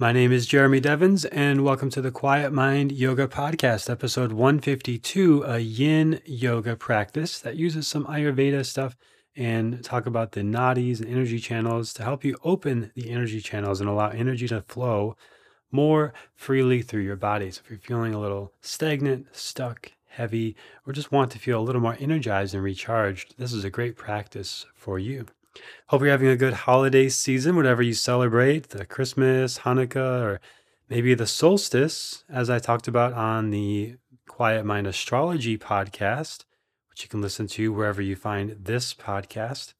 My name is Jeremy Devins, and welcome to the Quiet Mind Yoga Podcast, episode 152, a yin yoga practice that uses some Ayurveda stuff and talk about the nadis and energy channels to help you open the energy channels and allow energy to flow more freely through your body. So if you're feeling a little stagnant, stuck, heavy, or just want to feel a little more energized and recharged, this is a great practice for you. Hope you're having a good holiday season, whatever you celebrate, the Christmas, Hanukkah, or maybe the solstice, as I talked about on the Quiet Mind Astrology podcast, which you can listen to wherever you find this podcast.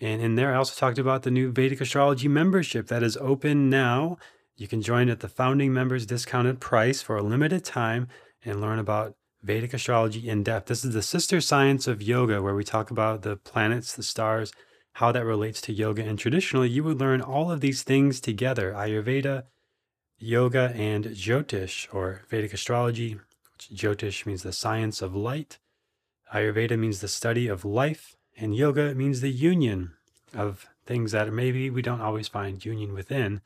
And in there, I also talked about the new Vedic Astrology membership that is open now. You can join at the founding members discounted price for a limited time and learn about Vedic astrology in depth. This is the sister science of yoga, where we talk about the planets, the stars, how that relates to yoga. And traditionally, you would learn all of these things together Ayurveda, yoga, and Jyotish, or Vedic astrology. Which Jyotish means the science of light, Ayurveda means the study of life, and yoga means the union of things that maybe we don't always find union within,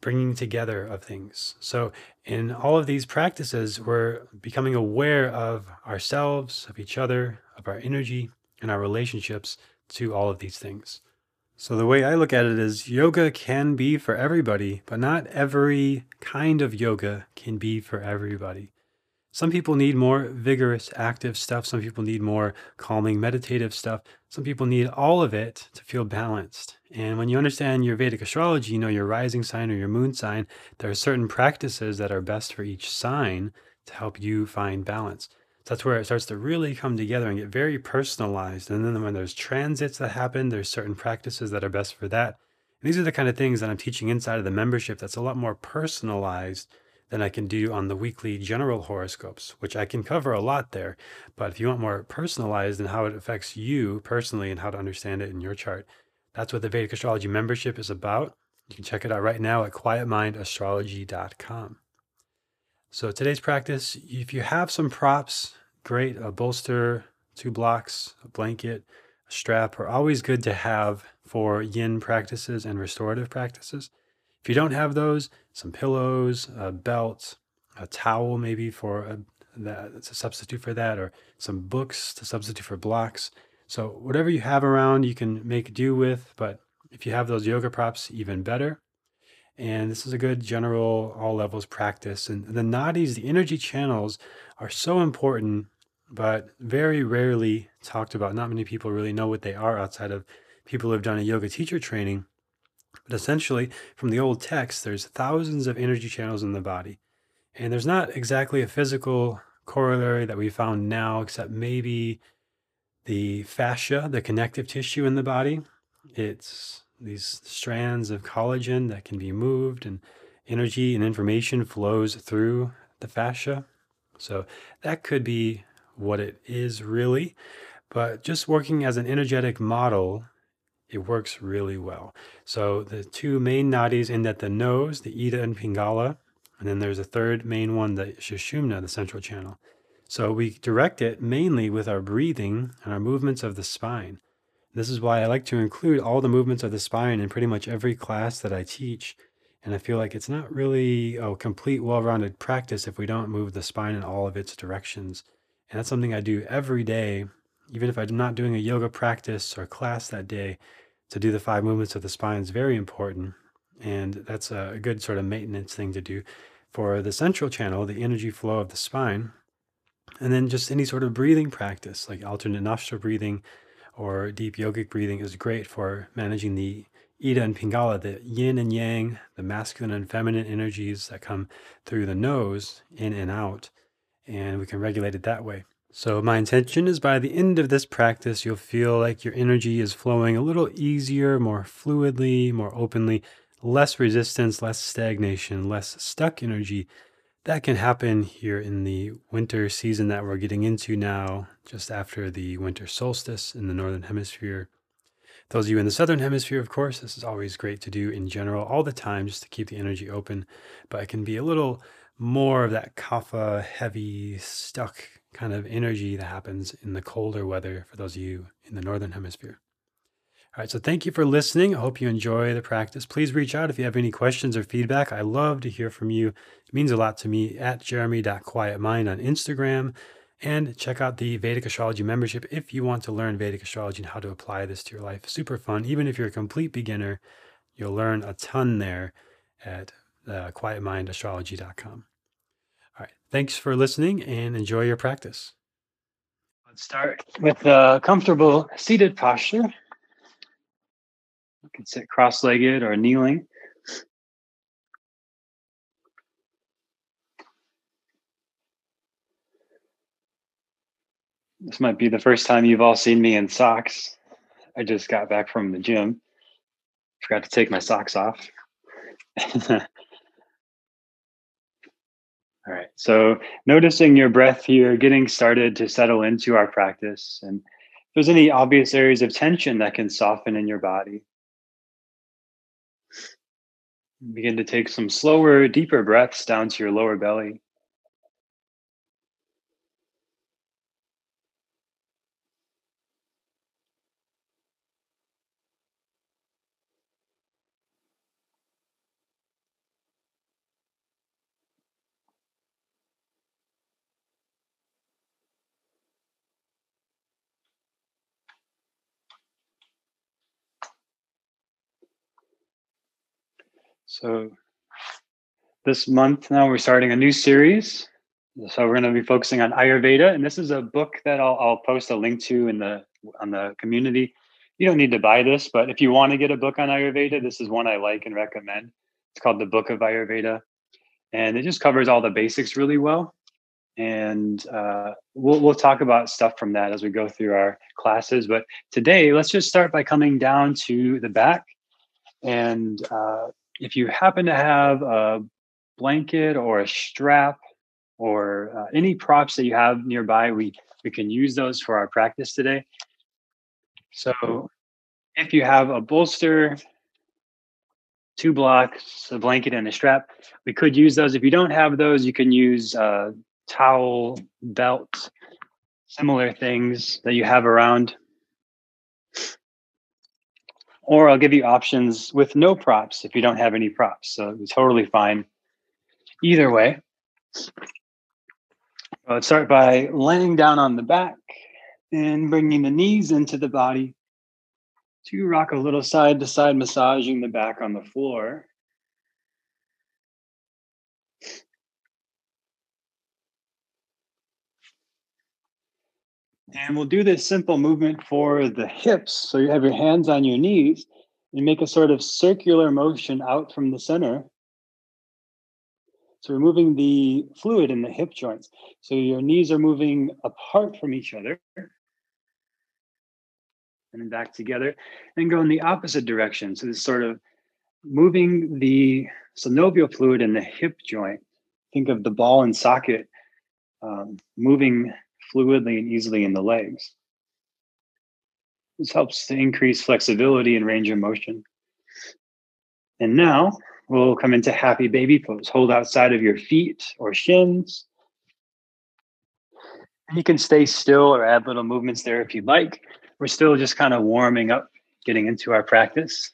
bringing together of things. So, in all of these practices, we're becoming aware of ourselves, of each other, of our energy, and our relationships to all of these things. So, the way I look at it is yoga can be for everybody, but not every kind of yoga can be for everybody. Some people need more vigorous, active stuff. Some people need more calming, meditative stuff. Some people need all of it to feel balanced. And when you understand your Vedic astrology, you know your rising sign or your moon sign, there are certain practices that are best for each sign to help you find balance that's where it starts to really come together and get very personalized. And then when there's transits that happen, there's certain practices that are best for that. And these are the kind of things that I'm teaching inside of the membership that's a lot more personalized than I can do on the weekly general horoscopes, which I can cover a lot there. But if you want more personalized and how it affects you personally and how to understand it in your chart, that's what the Vedic Astrology membership is about. You can check it out right now at quietmindastrology.com. So today's practice, if you have some props, great, a bolster, two blocks, a blanket, a strap are always good to have for yin practices and restorative practices. If you don't have those, some pillows, a belt, a towel maybe for a, that, to substitute for that, or some books to substitute for blocks. So whatever you have around, you can make do with. But if you have those yoga props, even better. And this is a good general all levels practice. And the nadis, the energy channels, are so important, but very rarely talked about. Not many people really know what they are outside of people who have done a yoga teacher training. But essentially, from the old text, there's thousands of energy channels in the body. And there's not exactly a physical corollary that we found now, except maybe the fascia, the connective tissue in the body. It's these strands of collagen that can be moved and energy and information flows through the fascia. So that could be what it is really. But just working as an energetic model, it works really well. So the two main nadis in that the nose, the Ida and Pingala, and then there's a third main one, the Sushumna, the central channel. So we direct it mainly with our breathing and our movements of the spine. This is why I like to include all the movements of the spine in pretty much every class that I teach. And I feel like it's not really a complete, well rounded practice if we don't move the spine in all of its directions. And that's something I do every day, even if I'm not doing a yoga practice or class that day. To do the five movements of the spine is very important. And that's a good sort of maintenance thing to do for the central channel, the energy flow of the spine. And then just any sort of breathing practice, like alternate nostril breathing, or deep yogic breathing is great for managing the Ida and Pingala, the yin and yang, the masculine and feminine energies that come through the nose in and out, and we can regulate it that way. So, my intention is by the end of this practice, you'll feel like your energy is flowing a little easier, more fluidly, more openly, less resistance, less stagnation, less stuck energy, that can happen here in the winter season that we're getting into now, just after the winter solstice in the northern hemisphere. Those of you in the southern hemisphere, of course, this is always great to do in general, all the time, just to keep the energy open. But it can be a little more of that kapha, heavy, stuck kind of energy that happens in the colder weather for those of you in the northern hemisphere. All right, so thank you for listening. I hope you enjoy the practice. Please reach out if you have any questions or feedback. I love to hear from you. It means a lot to me at jeremy.quietmind on Instagram. And check out the Vedic Astrology membership if you want to learn Vedic astrology and how to apply this to your life. Super fun. Even if you're a complete beginner, you'll learn a ton there at uh, quietmindastrology.com. All right, thanks for listening and enjoy your practice. Let's start with a comfortable seated posture. You can sit cross legged or kneeling. This might be the first time you've all seen me in socks. I just got back from the gym. Forgot to take my socks off. all right. So, noticing your breath here, getting started to settle into our practice. And if there's any obvious areas of tension that can soften in your body, Begin to take some slower, deeper breaths down to your lower belly. So this month now we're starting a new series. So we're going to be focusing on Ayurveda, and this is a book that I'll, I'll post a link to in the on the community. You don't need to buy this, but if you want to get a book on Ayurveda, this is one I like and recommend. It's called the Book of Ayurveda, and it just covers all the basics really well. And uh, we'll we'll talk about stuff from that as we go through our classes. But today, let's just start by coming down to the back and uh, if you happen to have a blanket or a strap or uh, any props that you have nearby, we, we can use those for our practice today. So if you have a bolster, two blocks, a blanket, and a strap, we could use those. If you don't have those, you can use a towel, belt, similar things that you have around or I'll give you options with no props if you don't have any props. So it's totally fine. Either way, let's start by laying down on the back and bringing the knees into the body to rock a little side to side, massaging the back on the floor. And we'll do this simple movement for the hips. So you have your hands on your knees and make a sort of circular motion out from the center. So removing the fluid in the hip joints. So your knees are moving apart from each other. And then back together. And go in the opposite direction. So this sort of moving the synovial fluid in the hip joint. Think of the ball and socket um, moving fluidly and easily in the legs. This helps to increase flexibility and range of motion. And now we'll come into happy baby pose. Hold outside of your feet or shins. You can stay still or add little movements there if you'd like. We're still just kind of warming up, getting into our practice.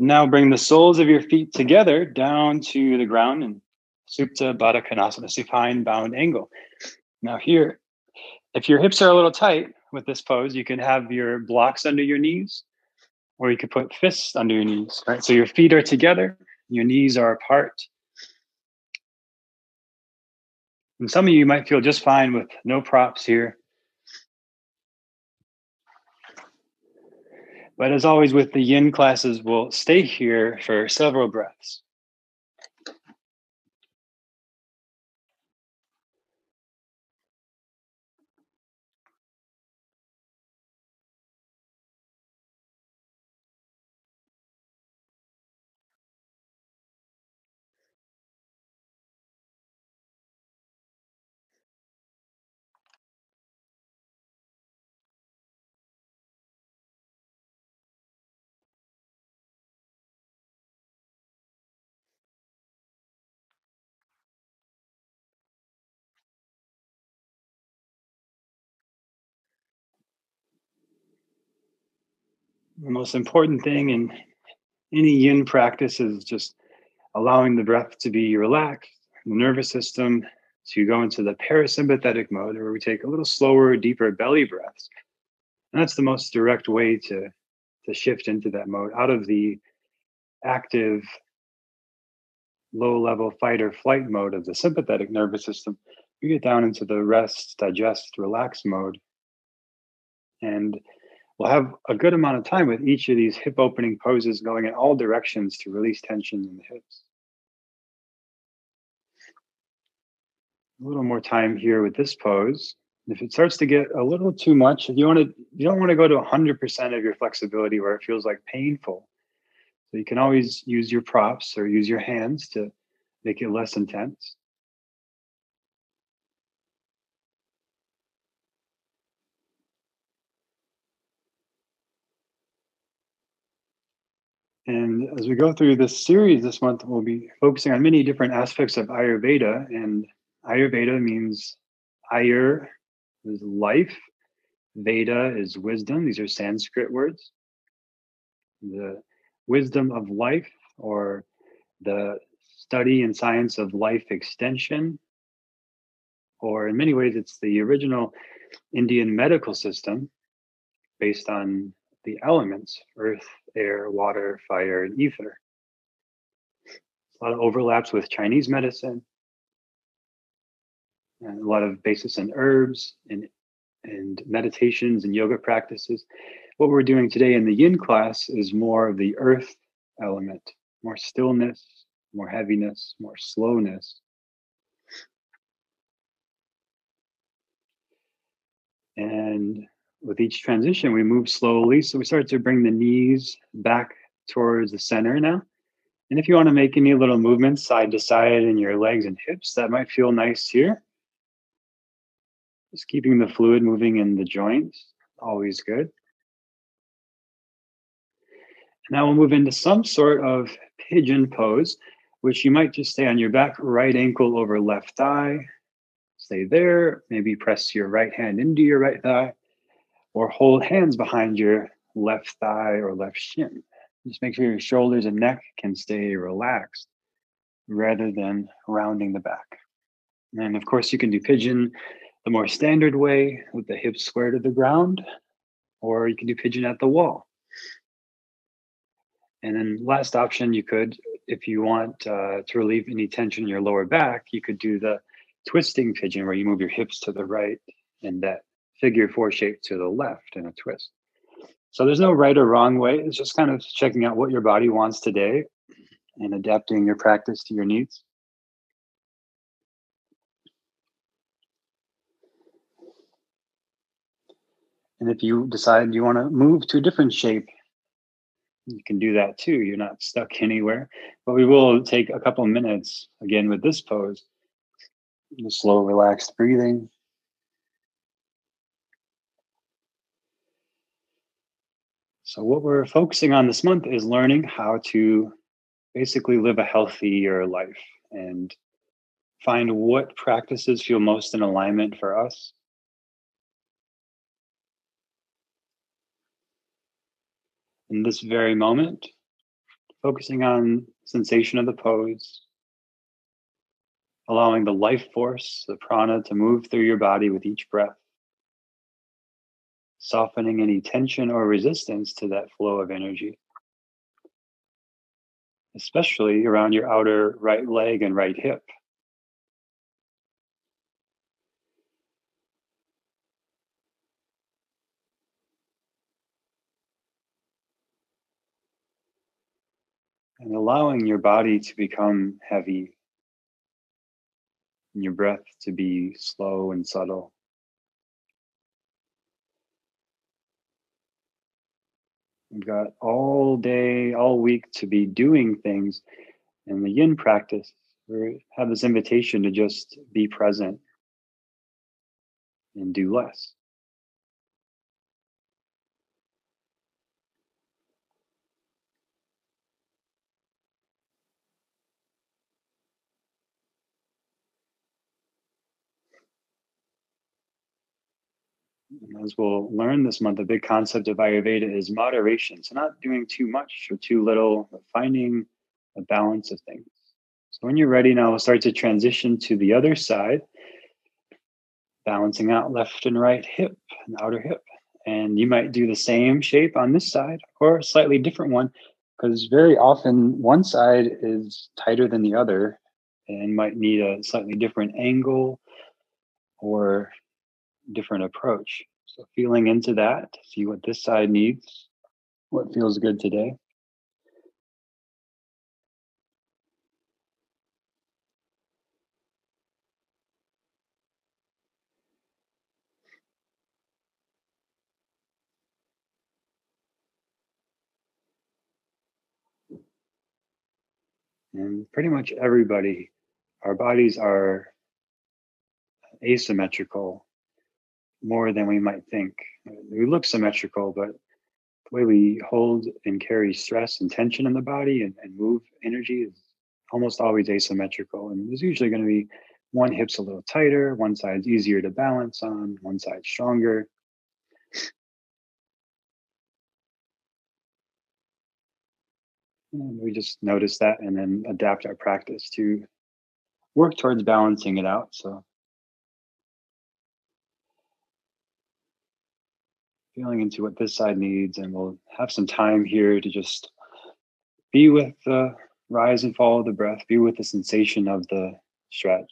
And now bring the soles of your feet together down to the ground in Supta Baddha Konasana, supine bound angle. Now here, if your hips are a little tight with this pose, you can have your blocks under your knees, or you could put fists under your knees, right? So your feet are together, your knees are apart. And some of you might feel just fine with no props here. But as always with the yin classes, we'll stay here for several breaths. The most important thing in any yin practice is just allowing the breath to be relaxed, the nervous system to go into the parasympathetic mode where we take a little slower, deeper belly breaths. And that's the most direct way to, to shift into that mode out of the active, low level fight or flight mode of the sympathetic nervous system. We get down into the rest, digest, relax mode. And we'll have a good amount of time with each of these hip opening poses going in all directions to release tension in the hips. A little more time here with this pose. If it starts to get a little too much, if you want to, you don't want to go to 100% of your flexibility where it feels like painful. So you can always use your props or use your hands to make it less intense. And as we go through this series this month, we'll be focusing on many different aspects of Ayurveda. And Ayurveda means Ayur is life, Veda is wisdom. These are Sanskrit words. The wisdom of life, or the study and science of life extension, or in many ways, it's the original Indian medical system based on the elements earth, air, water, fire, and ether. A lot of overlaps with Chinese medicine, and a lot of basis in herbs and, and meditations and yoga practices. What we're doing today in the yin class is more of the earth element, more stillness, more heaviness, more slowness. And with each transition, we move slowly. So we start to bring the knees back towards the center now. And if you want to make any little movements side to side in your legs and hips, that might feel nice here. Just keeping the fluid moving in the joints, always good. Now we'll move into some sort of pigeon pose, which you might just stay on your back, right ankle over left thigh. Stay there. Maybe press your right hand into your right thigh or hold hands behind your left thigh or left shin. Just make sure your shoulders and neck can stay relaxed rather than rounding the back. And of course, you can do pigeon the more standard way with the hips square to the ground, or you can do pigeon at the wall. And then last option, you could, if you want uh, to relieve any tension in your lower back, you could do the twisting pigeon where you move your hips to the right and that figure four shape to the left in a twist. So there's no right or wrong way. It's just kind of checking out what your body wants today and adapting your practice to your needs. And if you decide you want to move to a different shape, you can do that too. You're not stuck anywhere. But we will take a couple minutes again with this pose. The slow, relaxed breathing. So, what we're focusing on this month is learning how to basically live a healthier life and find what practices feel most in alignment for us. In this very moment, focusing on sensation of the pose, allowing the life force, the prana, to move through your body with each breath softening any tension or resistance to that flow of energy, especially around your outer right leg and right hip. And allowing your body to become heavy and your breath to be slow and subtle. We've got all day, all week to be doing things. In the yin practice, we have this invitation to just be present and do less. As we'll learn this month, a big concept of Ayurveda is moderation. So, not doing too much or too little, but finding a balance of things. So, when you're ready now, we'll start to transition to the other side, balancing out left and right hip and outer hip. And you might do the same shape on this side or a slightly different one, because very often one side is tighter than the other and might need a slightly different angle or different approach. So feeling into that, to see what this side needs, what feels good today. And pretty much everybody, our bodies are asymmetrical more than we might think. We look symmetrical, but the way we hold and carry stress and tension in the body and, and move energy is almost always asymmetrical. And there's usually going to be one hip's a little tighter, one side's easier to balance on, one side stronger. And we just notice that and then adapt our practice to work towards balancing it out. So feeling into what this side needs, and we'll have some time here to just be with the rise and fall of the breath, be with the sensation of the stretch.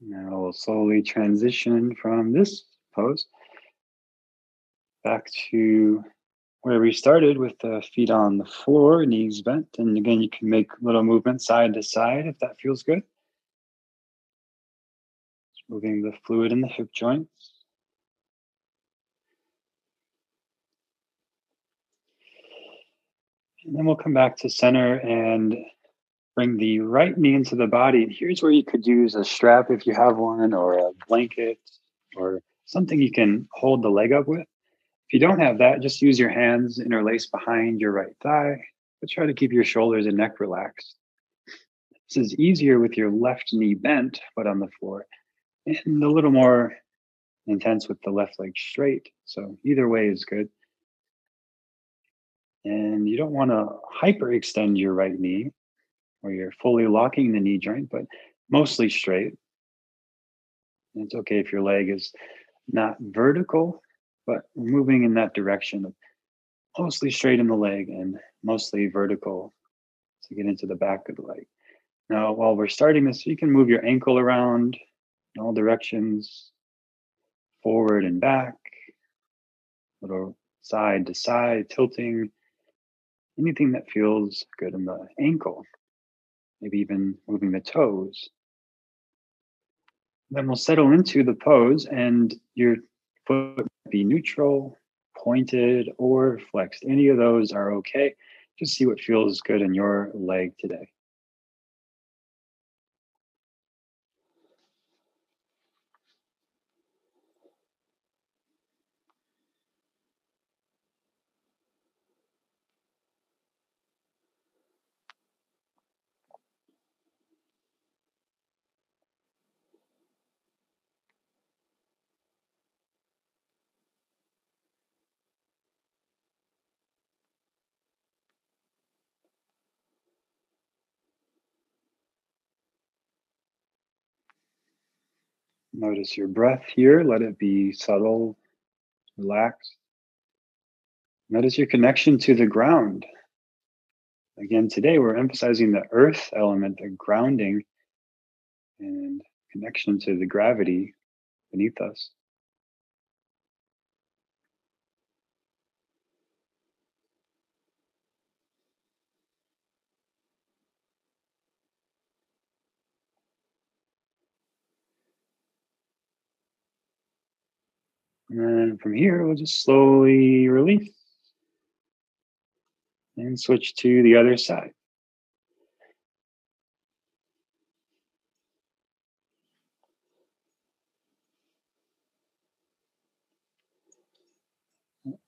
Now we'll slowly transition from this pose back to where we started with the feet on the floor, knees bent. And again, you can make little movements side to side if that feels good. Just moving the fluid in the hip joints. And then we'll come back to center and Bring the right knee into the body. And here's where you could use a strap if you have one, or a blanket, or something you can hold the leg up with. If you don't have that, just use your hands interlaced behind your right thigh, but try to keep your shoulders and neck relaxed. This is easier with your left knee bent, but on the floor, and a little more intense with the left leg straight. So either way is good. And you don't want to hyperextend your right knee you're fully locking the knee joint, but mostly straight. It's okay if your leg is not vertical, but moving in that direction of mostly straight in the leg and mostly vertical to get into the back of the leg. Now, while we're starting this, you can move your ankle around in all directions, forward and back, little side to side, tilting, anything that feels good in the ankle maybe even moving the toes. Then we'll settle into the pose and your foot be neutral, pointed, or flexed. Any of those are okay. Just see what feels good in your leg today. Notice your breath here. Let it be subtle, relaxed. Notice your connection to the ground. Again, today we're emphasizing the earth element, the grounding and connection to the gravity beneath us. And from here, we'll just slowly release and switch to the other side.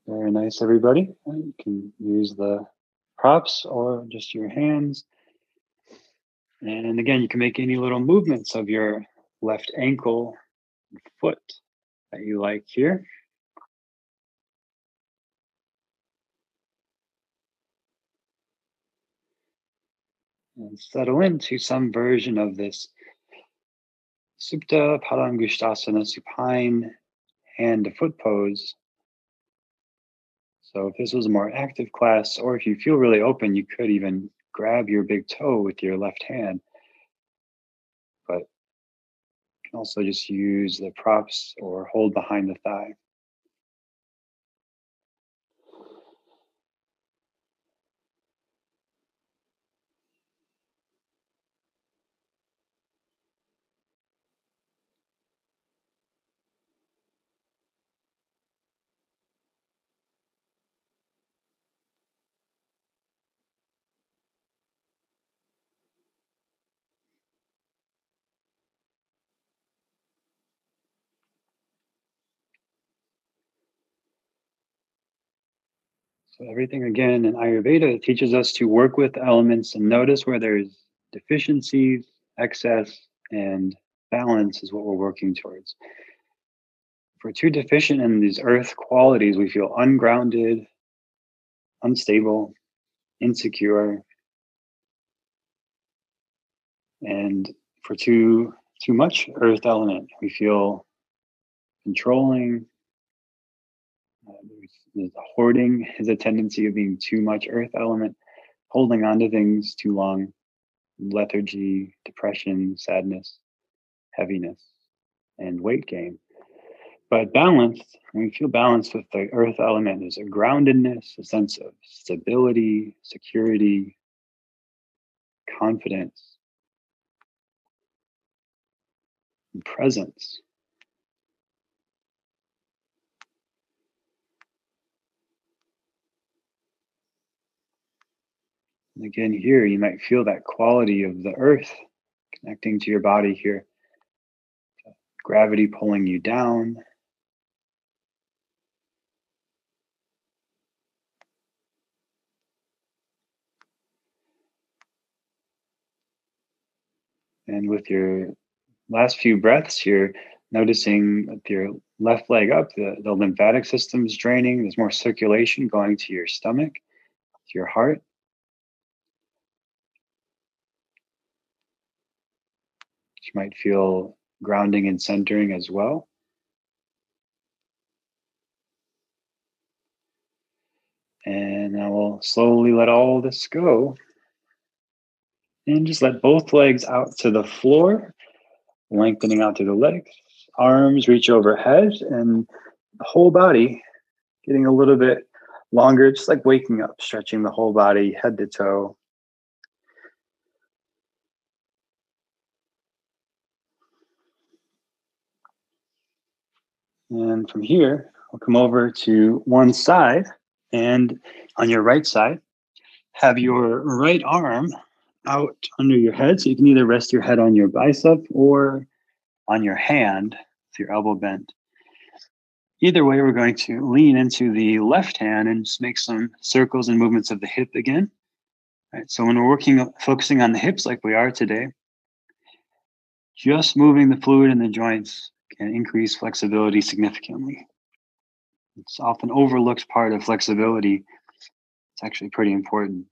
Very nice, everybody. You can use the props or just your hands. And again, you can make any little movements of your left ankle foot that you like here. And settle into some version of this Supta Padangusthasana supine hand to foot pose. So if this was a more active class, or if you feel really open, you could even grab your big toe with your left hand. But you can also just use the props or hold behind the thigh. So everything again in Ayurveda teaches us to work with elements and notice where there's deficiencies, excess, and balance is what we're working towards. If we're too deficient in these earth qualities, we feel ungrounded, unstable, insecure. And for too too much earth element, we feel controlling, hoarding is a tendency of being too much earth element, holding on to things too long, lethargy, depression, sadness, heaviness, and weight gain. But balanced, when we feel balanced with the earth element, there's a groundedness, a sense of stability, security, confidence, and presence. And again, here you might feel that quality of the earth connecting to your body here. Gravity pulling you down. And with your last few breaths here, noticing with your left leg up, the, the lymphatic system is draining. There's more circulation going to your stomach, to your heart. You might feel grounding and centering as well. And now I will slowly let all this go. And just let both legs out to the floor, lengthening out to the legs. Arms reach overhead and the whole body getting a little bit longer, just like waking up, stretching the whole body, head to toe. And from here, we'll come over to one side. And on your right side, have your right arm out under your head. So you can either rest your head on your bicep or on your hand with your elbow bent. Either way, we're going to lean into the left hand and just make some circles and movements of the hip again. All right, so when we're working, focusing on the hips like we are today, just moving the fluid in the joints can increase flexibility significantly. It's often overlooked part of flexibility. It's actually pretty important.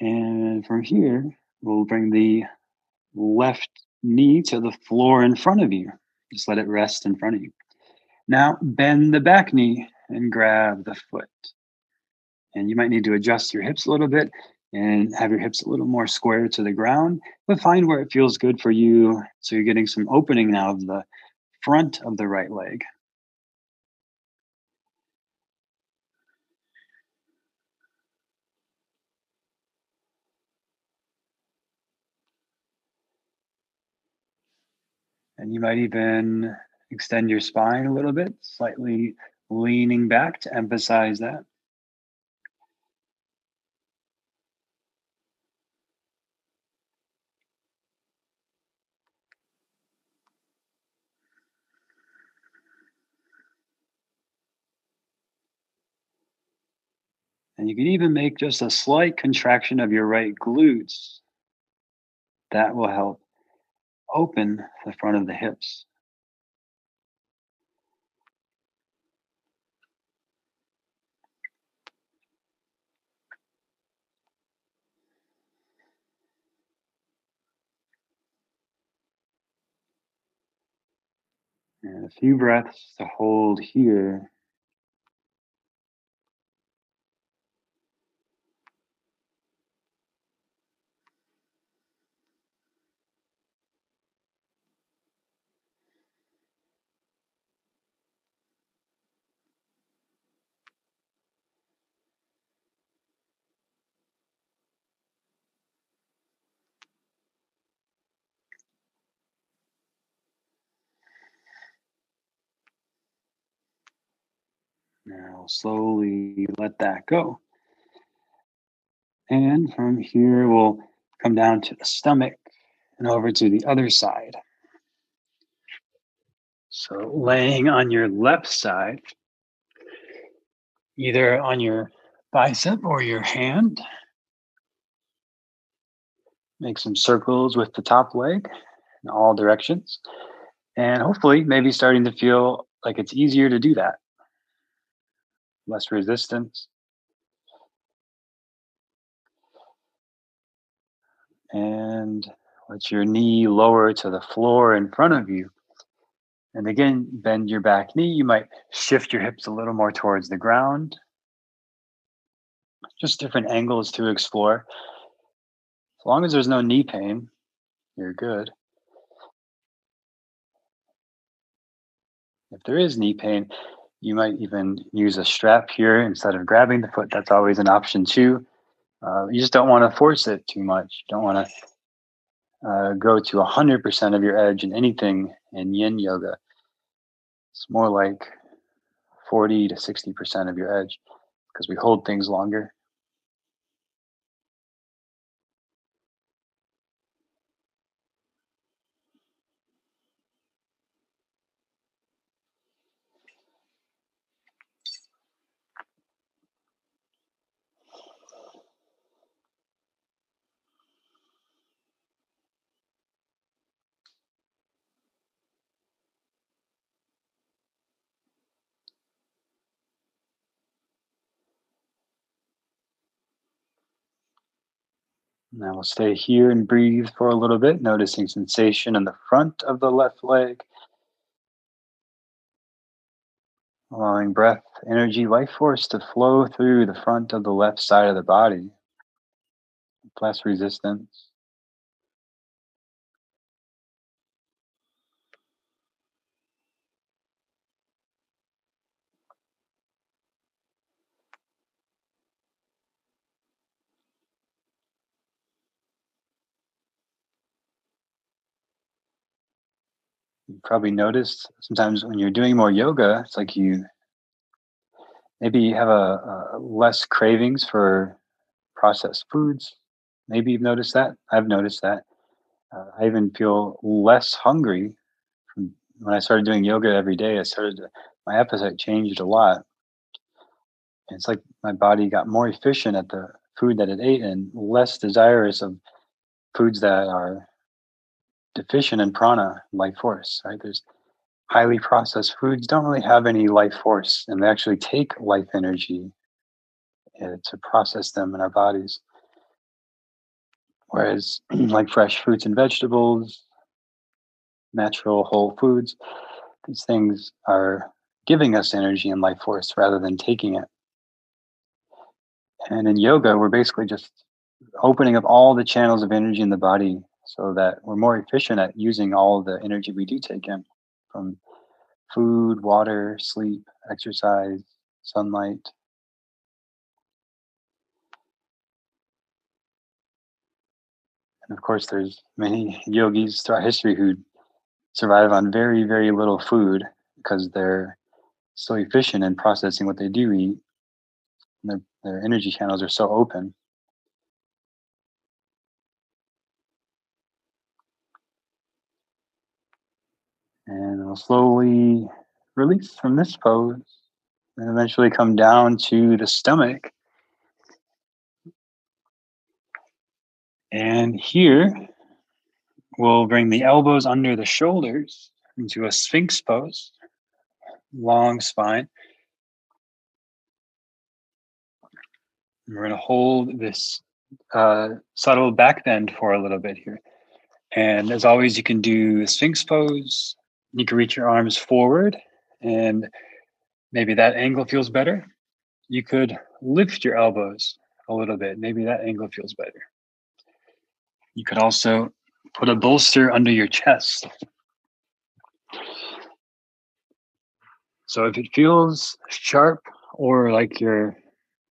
And from here, we'll bring the left knee to the floor in front of you. Just let it rest in front of you. Now bend the back knee and grab the foot. And you might need to adjust your hips a little bit and have your hips a little more square to the ground, but find where it feels good for you. So you're getting some opening now of the front of the right leg. And you might even extend your spine a little bit, slightly leaning back to emphasize that. And you can even make just a slight contraction of your right glutes. That will help open the front of the hips. And a few breaths to hold here. Now slowly let that go. And from here, we'll come down to the stomach and over to the other side. So laying on your left side, either on your bicep or your hand, make some circles with the top leg in all directions. And hopefully, maybe starting to feel like it's easier to do that less resistance. And let your knee lower to the floor in front of you. And again, bend your back knee. You might shift your hips a little more towards the ground. Just different angles to explore. As long as there's no knee pain, you're good. If there is knee pain, you might even use a strap here instead of grabbing the foot. That's always an option too. Uh, you just don't want to force it too much. Don't want to uh, go to 100% of your edge in anything in yin yoga. It's more like 40 to 60% of your edge because we hold things longer. Now we'll stay here and breathe for a little bit, noticing sensation in the front of the left leg. Allowing breath, energy, life force to flow through the front of the left side of the body. Less resistance. Probably noticed sometimes when you're doing more yoga, it's like you maybe you have a, a less cravings for processed foods. Maybe you've noticed that. I've noticed that. Uh, I even feel less hungry when I started doing yoga every day. I started to, my appetite changed a lot. It's like my body got more efficient at the food that it ate and less desirous of foods that are deficient in prana, life force, right? There's highly processed foods don't really have any life force and they actually take life energy uh, to process them in our bodies. Whereas, like fresh fruits and vegetables, natural whole foods. These things are giving us energy and life force rather than taking it. And in yoga, we're basically just opening up all the channels of energy in the body so that we're more efficient at using all the energy we do take in from food, water, sleep, exercise, sunlight. And of course, there's many yogis throughout history who survive on very, very little food because they're so efficient in processing what they do eat. Their, their energy channels are so open. And we'll slowly release from this pose and eventually come down to the stomach. And here, we'll bring the elbows under the shoulders into a sphinx pose, long spine. we're going to hold this uh, subtle back bend for a little bit here. And as always, you can do the sphinx pose. You can reach your arms forward, and maybe that angle feels better. You could lift your elbows a little bit. Maybe that angle feels better. You could also put a bolster under your chest. So if it feels sharp or like you're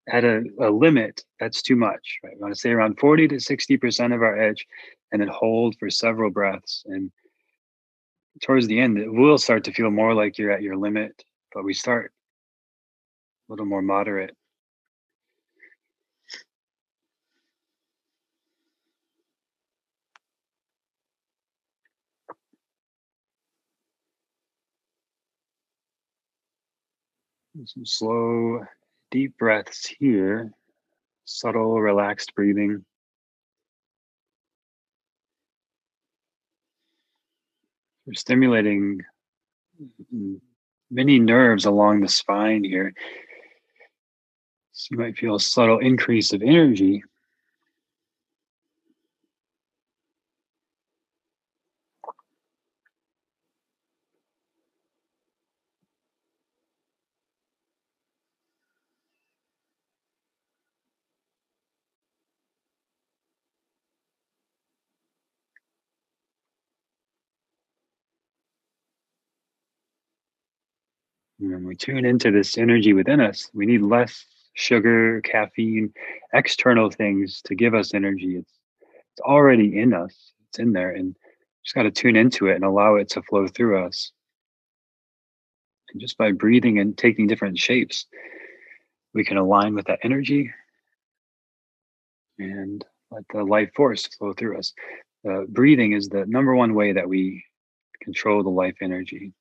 at a, a limit, that's too much, right? We want to stay around 40 to 60% of our edge and then hold for several breaths. And towards the end, it will start to feel more like you're at your limit, but we start a little more moderate. Some slow deep breaths here, subtle, relaxed breathing. We're stimulating many nerves along the spine here. So you might feel a subtle increase of energy when we tune into this energy within us, we need less sugar, caffeine, external things to give us energy. It's it's already in us. It's in there, and just got to tune into it and allow it to flow through us. And just by breathing and taking different shapes, we can align with that energy and let the life force flow through us. Uh, breathing is the number one way that we control the life energy.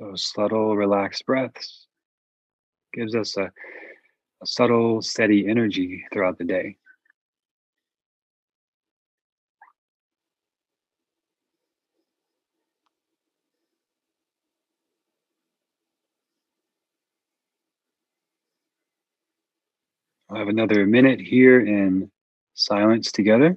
So subtle, relaxed breaths gives us a, a subtle, steady energy throughout the day. I'll have another minute here in silence together.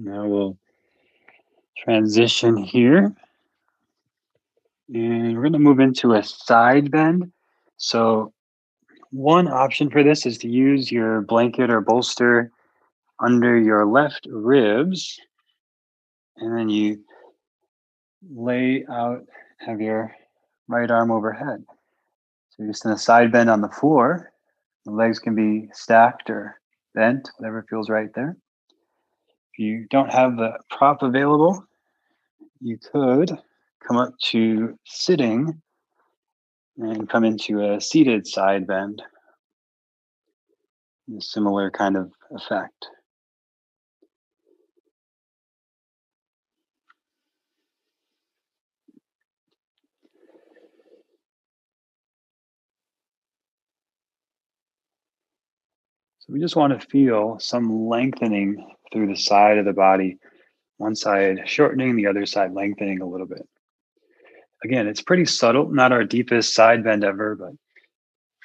Now we'll transition here. And we're going to move into a side bend. So, one option for this is to use your blanket or bolster under your left ribs. And then you lay out, have your right arm overhead. So, you're just in a side bend on the floor. The legs can be stacked or bent, whatever feels right there. If you don't have the prop available, you could come up to sitting and come into a seated side bend. A similar kind of effect. So we just want to feel some lengthening through the side of the body, one side shortening, the other side lengthening a little bit. Again, it's pretty subtle, not our deepest side bend ever, but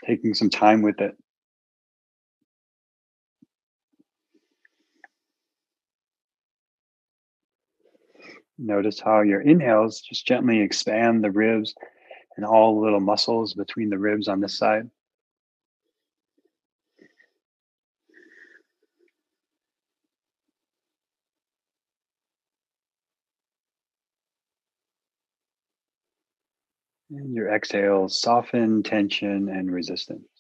taking some time with it. Notice how your inhales just gently expand the ribs and all the little muscles between the ribs on this side. And your exhales soften tension and resistance.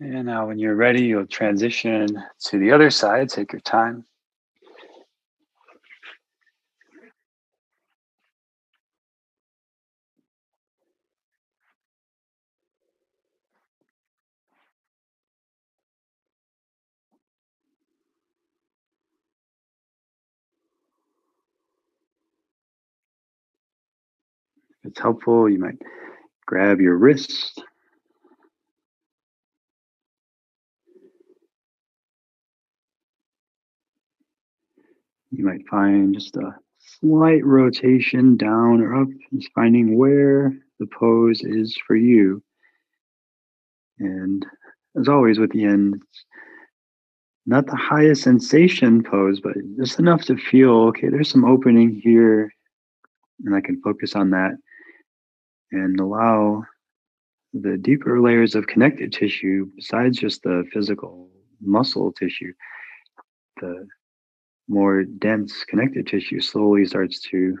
And now, when you're ready, you'll transition to the other side. Take your time. If it's helpful, you might grab your wrist You might find just a slight rotation down or up, just finding where the pose is for you. And as always, with the end, not the highest sensation pose, but just enough to feel okay, there's some opening here, and I can focus on that and allow the deeper layers of connective tissue, besides just the physical muscle tissue, the more dense connective tissue slowly starts to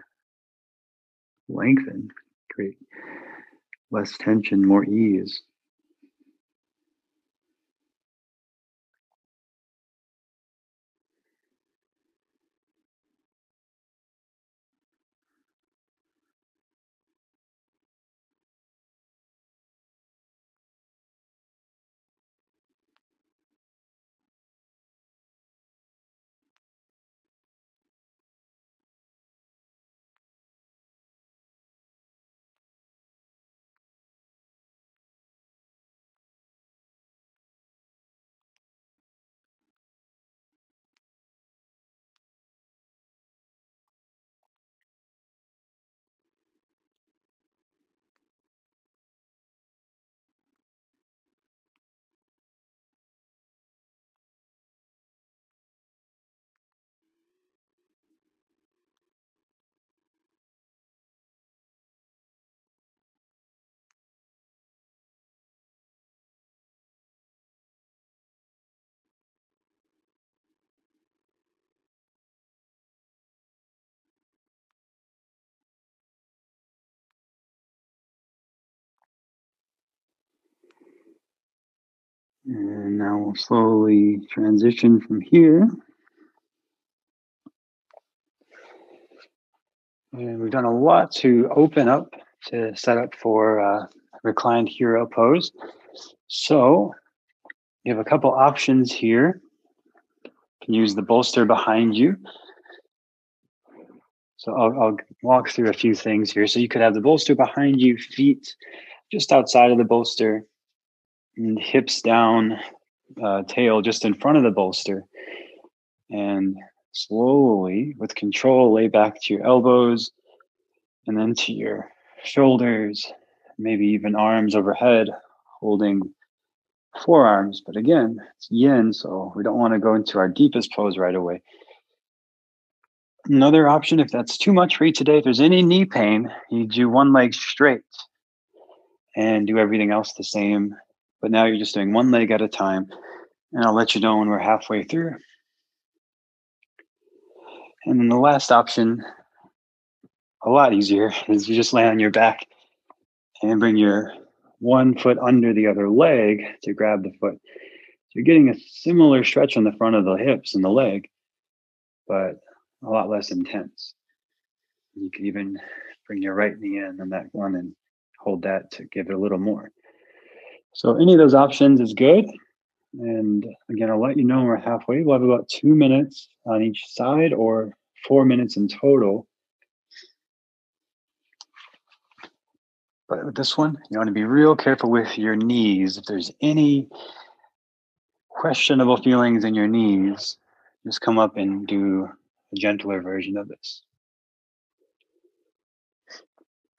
lengthen, create less tension, more ease. And now we'll slowly transition from here. And we've done a lot to open up to set up for uh, reclined hero pose. So you have a couple options here. You can use the bolster behind you. So I'll, I'll walk through a few things here. So you could have the bolster behind you, feet just outside of the bolster, hips down, uh, tail just in front of the bolster. And slowly, with control, lay back to your elbows and then to your shoulders, maybe even arms overhead, holding forearms. But again, it's yin, so we don't want to go into our deepest pose right away. Another option, if that's too much for you today, if there's any knee pain, you do one leg straight and do everything else the same. But now you're just doing one leg at a time. And I'll let you know when we're halfway through. And then the last option, a lot easier, is you just lay on your back and bring your one foot under the other leg to grab the foot. So you're getting a similar stretch on the front of the hips and the leg, but a lot less intense. You can even bring your right knee in on that one and hold that to give it a little more. So any of those options is good. And again, I'll let you know when we're halfway. We'll have about two minutes on each side or four minutes in total. But with this one, you want to be real careful with your knees. If there's any questionable feelings in your knees, just come up and do a gentler version of this.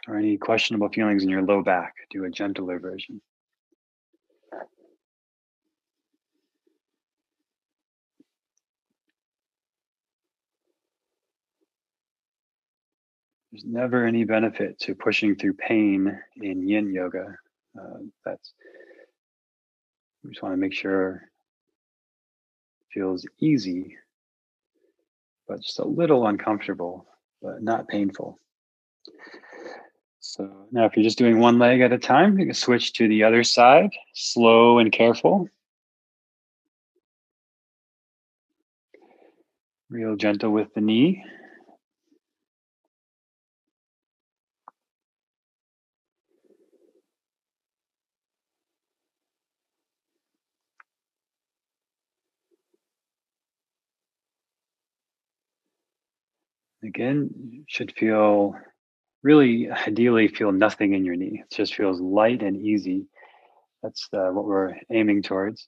Or any questionable feelings in your low back, do a gentler version. There's never any benefit to pushing through pain in yin yoga. Uh, that's we just want to make sure it feels easy but just a little uncomfortable, but not painful. So now if you're just doing one leg at a time, you can switch to the other side, slow and careful. Real gentle with the knee. Again, should feel really ideally feel nothing in your knee. It just feels light and easy. That's uh, what we're aiming towards.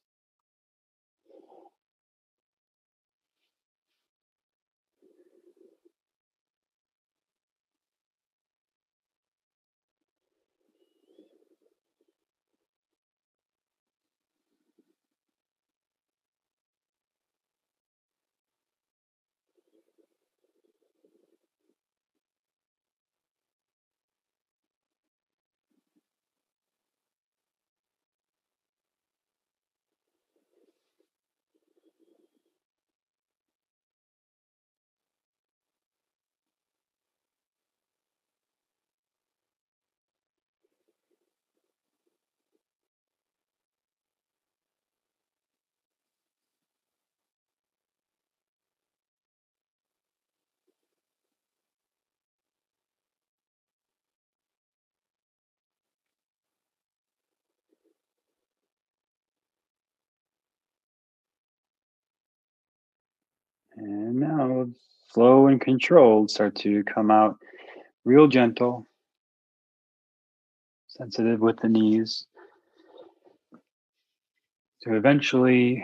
And now, slow and controlled, start to come out real gentle, sensitive with the knees, to eventually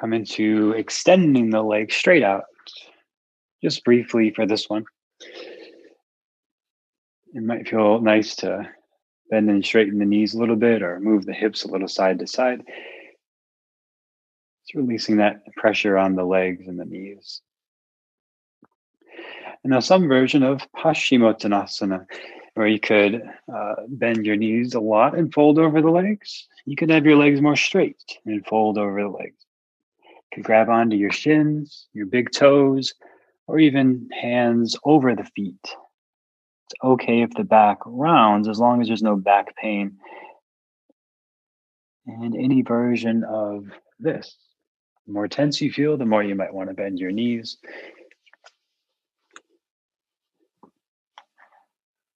come into extending the leg straight out, just briefly for this one. It might feel nice to bend and straighten the knees a little bit or move the hips a little side to side. Releasing that pressure on the legs and the knees. And now some version of Paschimottanasana, where you could uh, bend your knees a lot and fold over the legs. You could have your legs more straight and fold over the legs. You could grab onto your shins, your big toes, or even hands over the feet. It's okay if the back rounds as long as there's no back pain. And any version of this. The more tense you feel, the more you might want to bend your knees.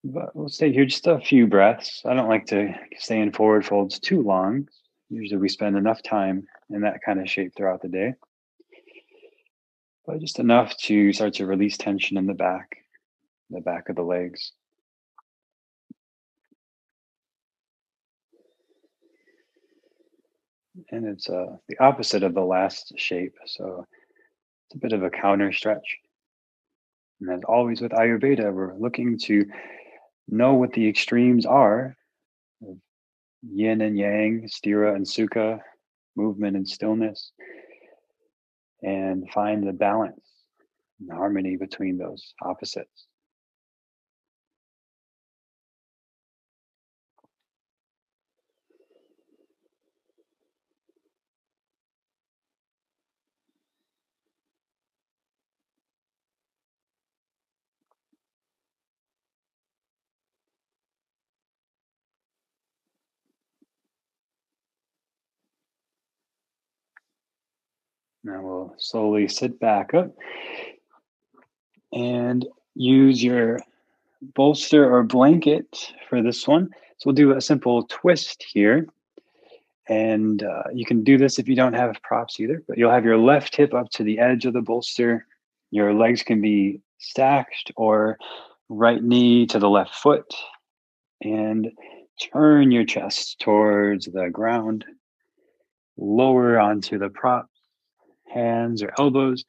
But we'll stay here just a few breaths. I don't like to stay in forward folds too long. Usually we spend enough time in that kind of shape throughout the day. but just enough to start to release tension in the back, the back of the legs. And it's uh, the opposite of the last shape. So it's a bit of a counter stretch. And as always with Ayurveda, we're looking to know what the extremes are yin and yang, sthira and sukha, movement and stillness, and find the balance and harmony between those opposites. Now we'll slowly sit back up and use your bolster or blanket for this one. So we'll do a simple twist here. And uh, you can do this if you don't have props either, but you'll have your left hip up to the edge of the bolster. Your legs can be stacked or right knee to the left foot. And turn your chest towards the ground. Lower onto the prop hands or elbows.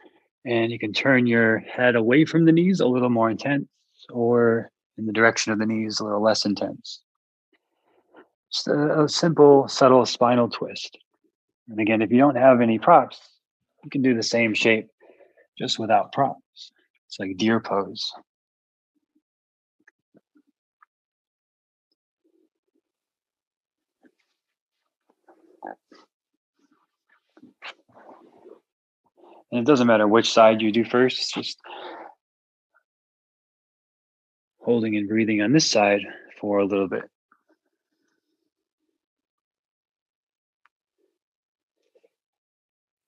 And you can turn your head away from the knees a little more intense or in the direction of the knees a little less intense. Just a, a simple, subtle spinal twist. And again, if you don't have any props, you can do the same shape just without props. It's like deer pose. And it doesn't matter which side you do first, it's just holding and breathing on this side for a little bit.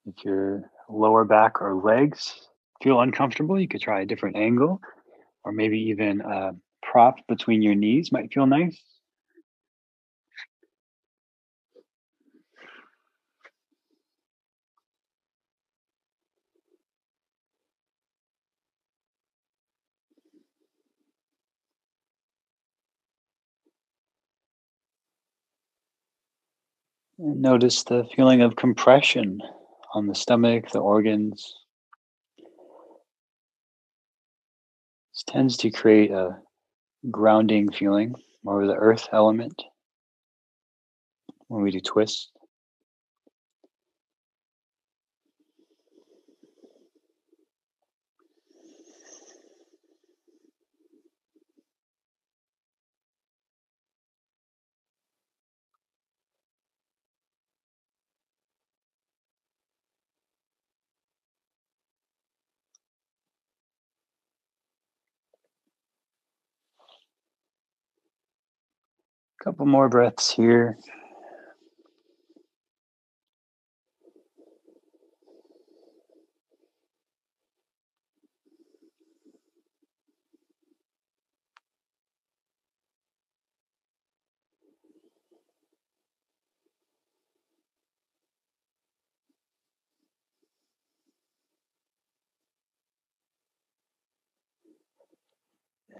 If your lower back or legs feel uncomfortable, you could try a different angle or maybe even a prop between your knees might feel nice. Notice the feeling of compression on the stomach, the organs. This tends to create a grounding feeling, more of the earth element when we do twists. Couple more breaths here.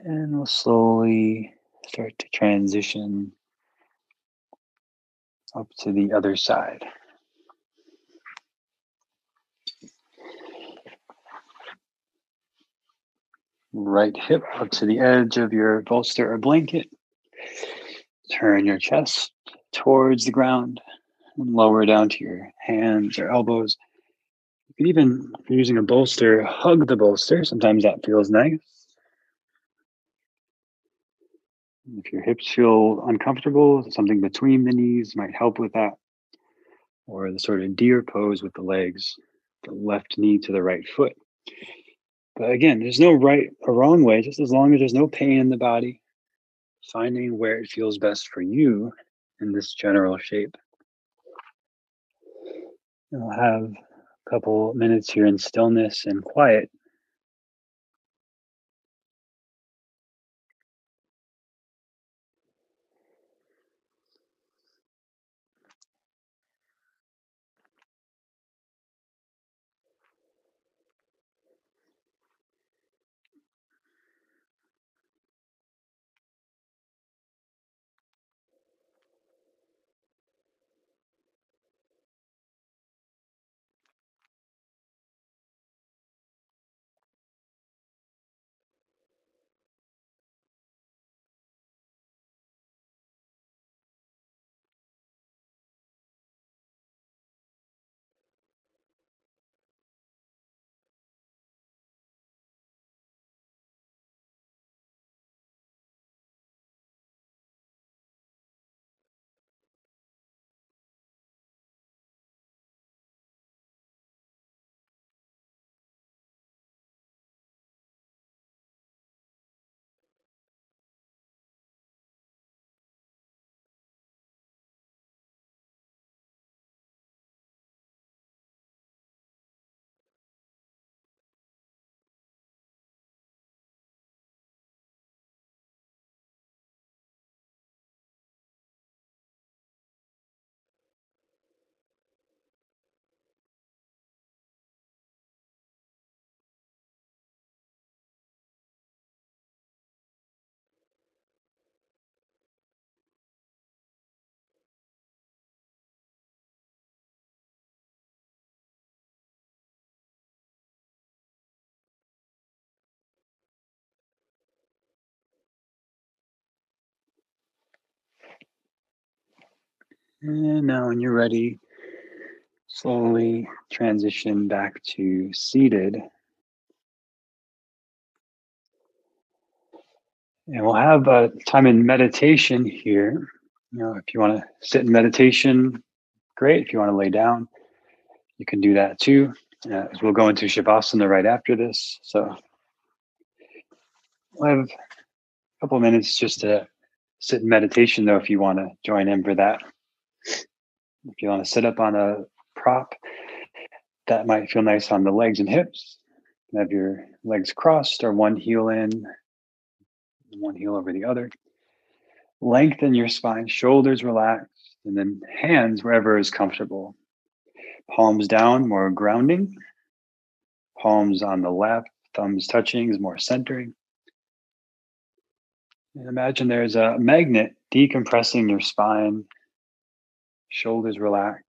And we'll slowly start to transition up to the other side. Right hip up to the edge of your bolster or blanket. Turn your chest towards the ground and lower down to your hands or elbows. You can even, if you're using a bolster, hug the bolster. Sometimes that feels nice. If your hips feel uncomfortable, something between the knees might help with that. Or the sort of deer pose with the legs, the left knee to the right foot. But again, there's no right or wrong way, just as long as there's no pain in the body, finding where it feels best for you in this general shape. And we'll have a couple minutes here in stillness and quiet And now, when you're ready, slowly transition back to seated. And we'll have a time in meditation here. You know, if you want to sit in meditation, great. If you want to lay down, you can do that too. Uh, we'll go into Shavasana right after this. So we'll have a couple minutes just to sit in meditation, though, if you want to join in for that. If you want to sit up on a prop, that might feel nice on the legs and hips. Have your legs crossed or one heel in, one heel over the other. Lengthen your spine, shoulders relaxed, and then hands wherever is comfortable. Palms down, more grounding. Palms on the left, thumbs touching is more centering. And imagine there's a magnet decompressing your spine, shoulders relax.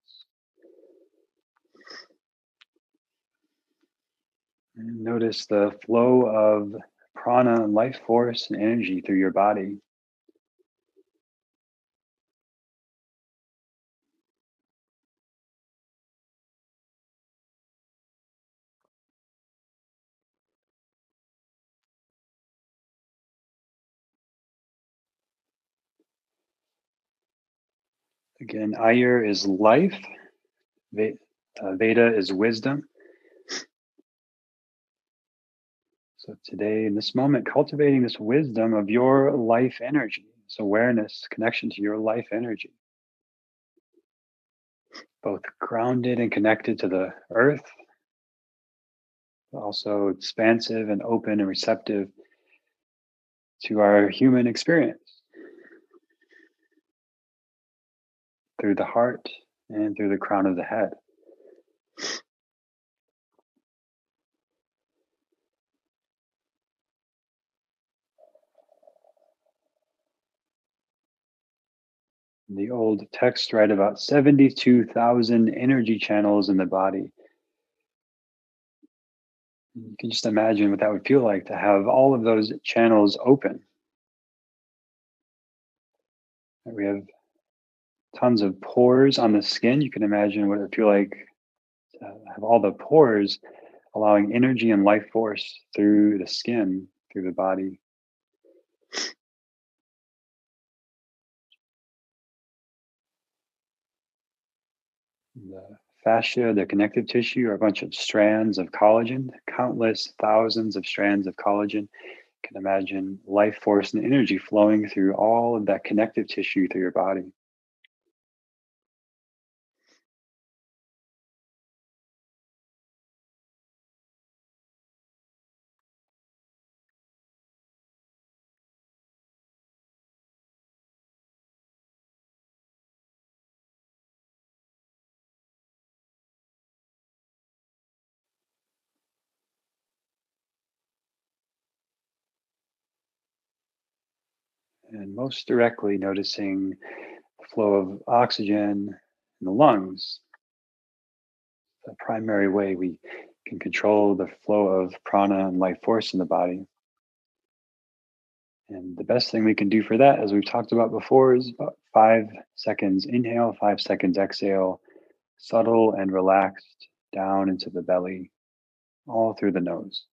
And notice the flow of prana and life force and energy through your body. Again, Ayur is life, uh, Veda is wisdom. So today, in this moment, cultivating this wisdom of your life energy, this awareness, connection to your life energy, both grounded and connected to the earth, also expansive and open and receptive to our human experience. Through the heart and through the crown of the head. The old text write about 72,000 energy channels in the body. You can just imagine what that would feel like to have all of those channels open. We have tons of pores on the skin. You can imagine what it feel like to have all the pores allowing energy and life force through the skin, through the body. The fascia, the connective tissue, are a bunch of strands of collagen, countless thousands of strands of collagen. You can imagine life force and energy flowing through all of that connective tissue through your body. And most directly noticing the flow of oxygen in the lungs. The primary way we can control the flow of prana and life force in the body. And the best thing we can do for that, as we've talked about before, is about five seconds inhale, five seconds exhale, subtle and relaxed down into the belly, all through the nose.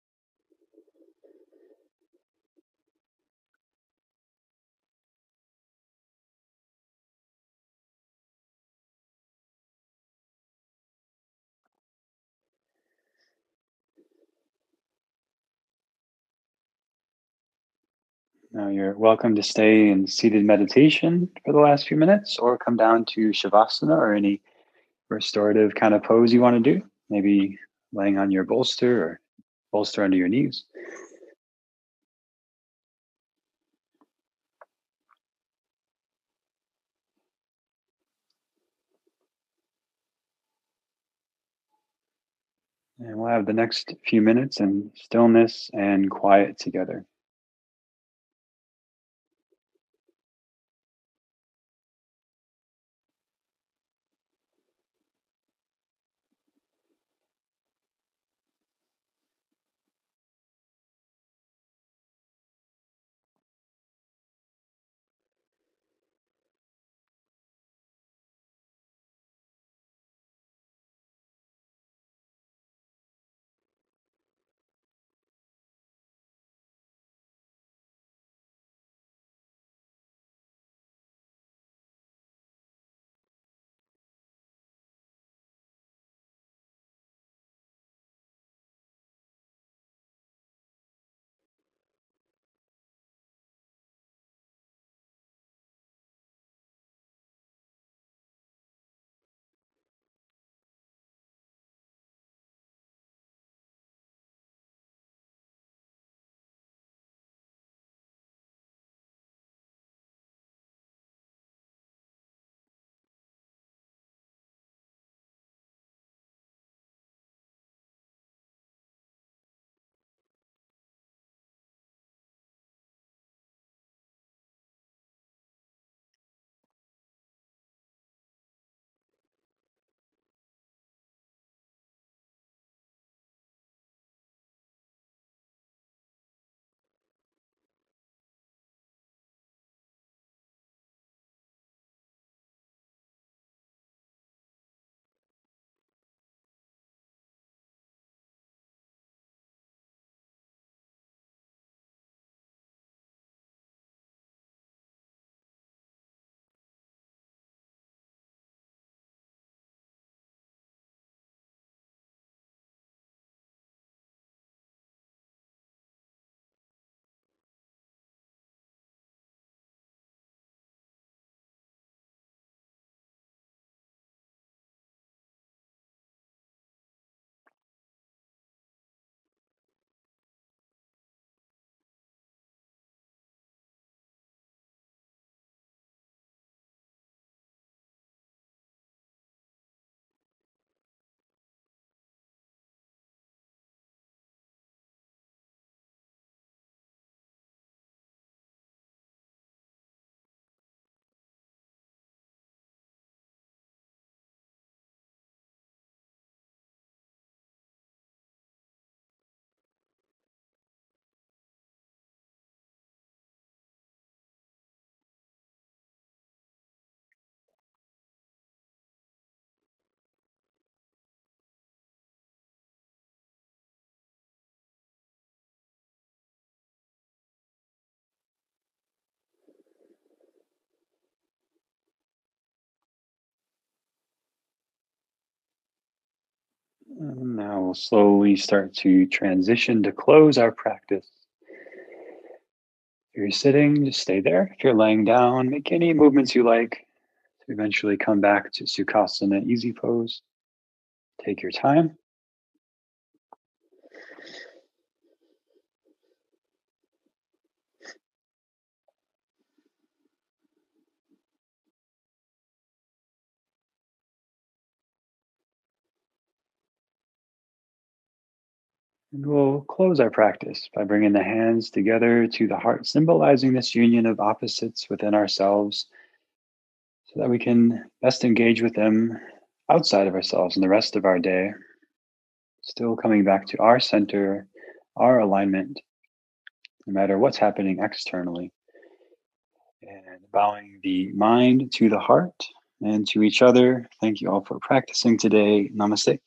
Now you're welcome to stay in seated meditation for the last few minutes or come down to Shavasana or any restorative kind of pose you want to do. Maybe laying on your bolster or bolster under your knees. And we'll have the next few minutes in stillness and quiet together. And now we'll slowly start to transition to close our practice. If you're sitting, just stay there. If you're laying down, make any movements you like to eventually come back to Sukhasana easy pose. Take your time. And we'll close our practice by bringing the hands together to the heart, symbolizing this union of opposites within ourselves so that we can best engage with them outside of ourselves in the rest of our day. Still coming back to our center, our alignment, no matter what's happening externally. And bowing the mind to the heart and to each other. Thank you all for practicing today. Namaste.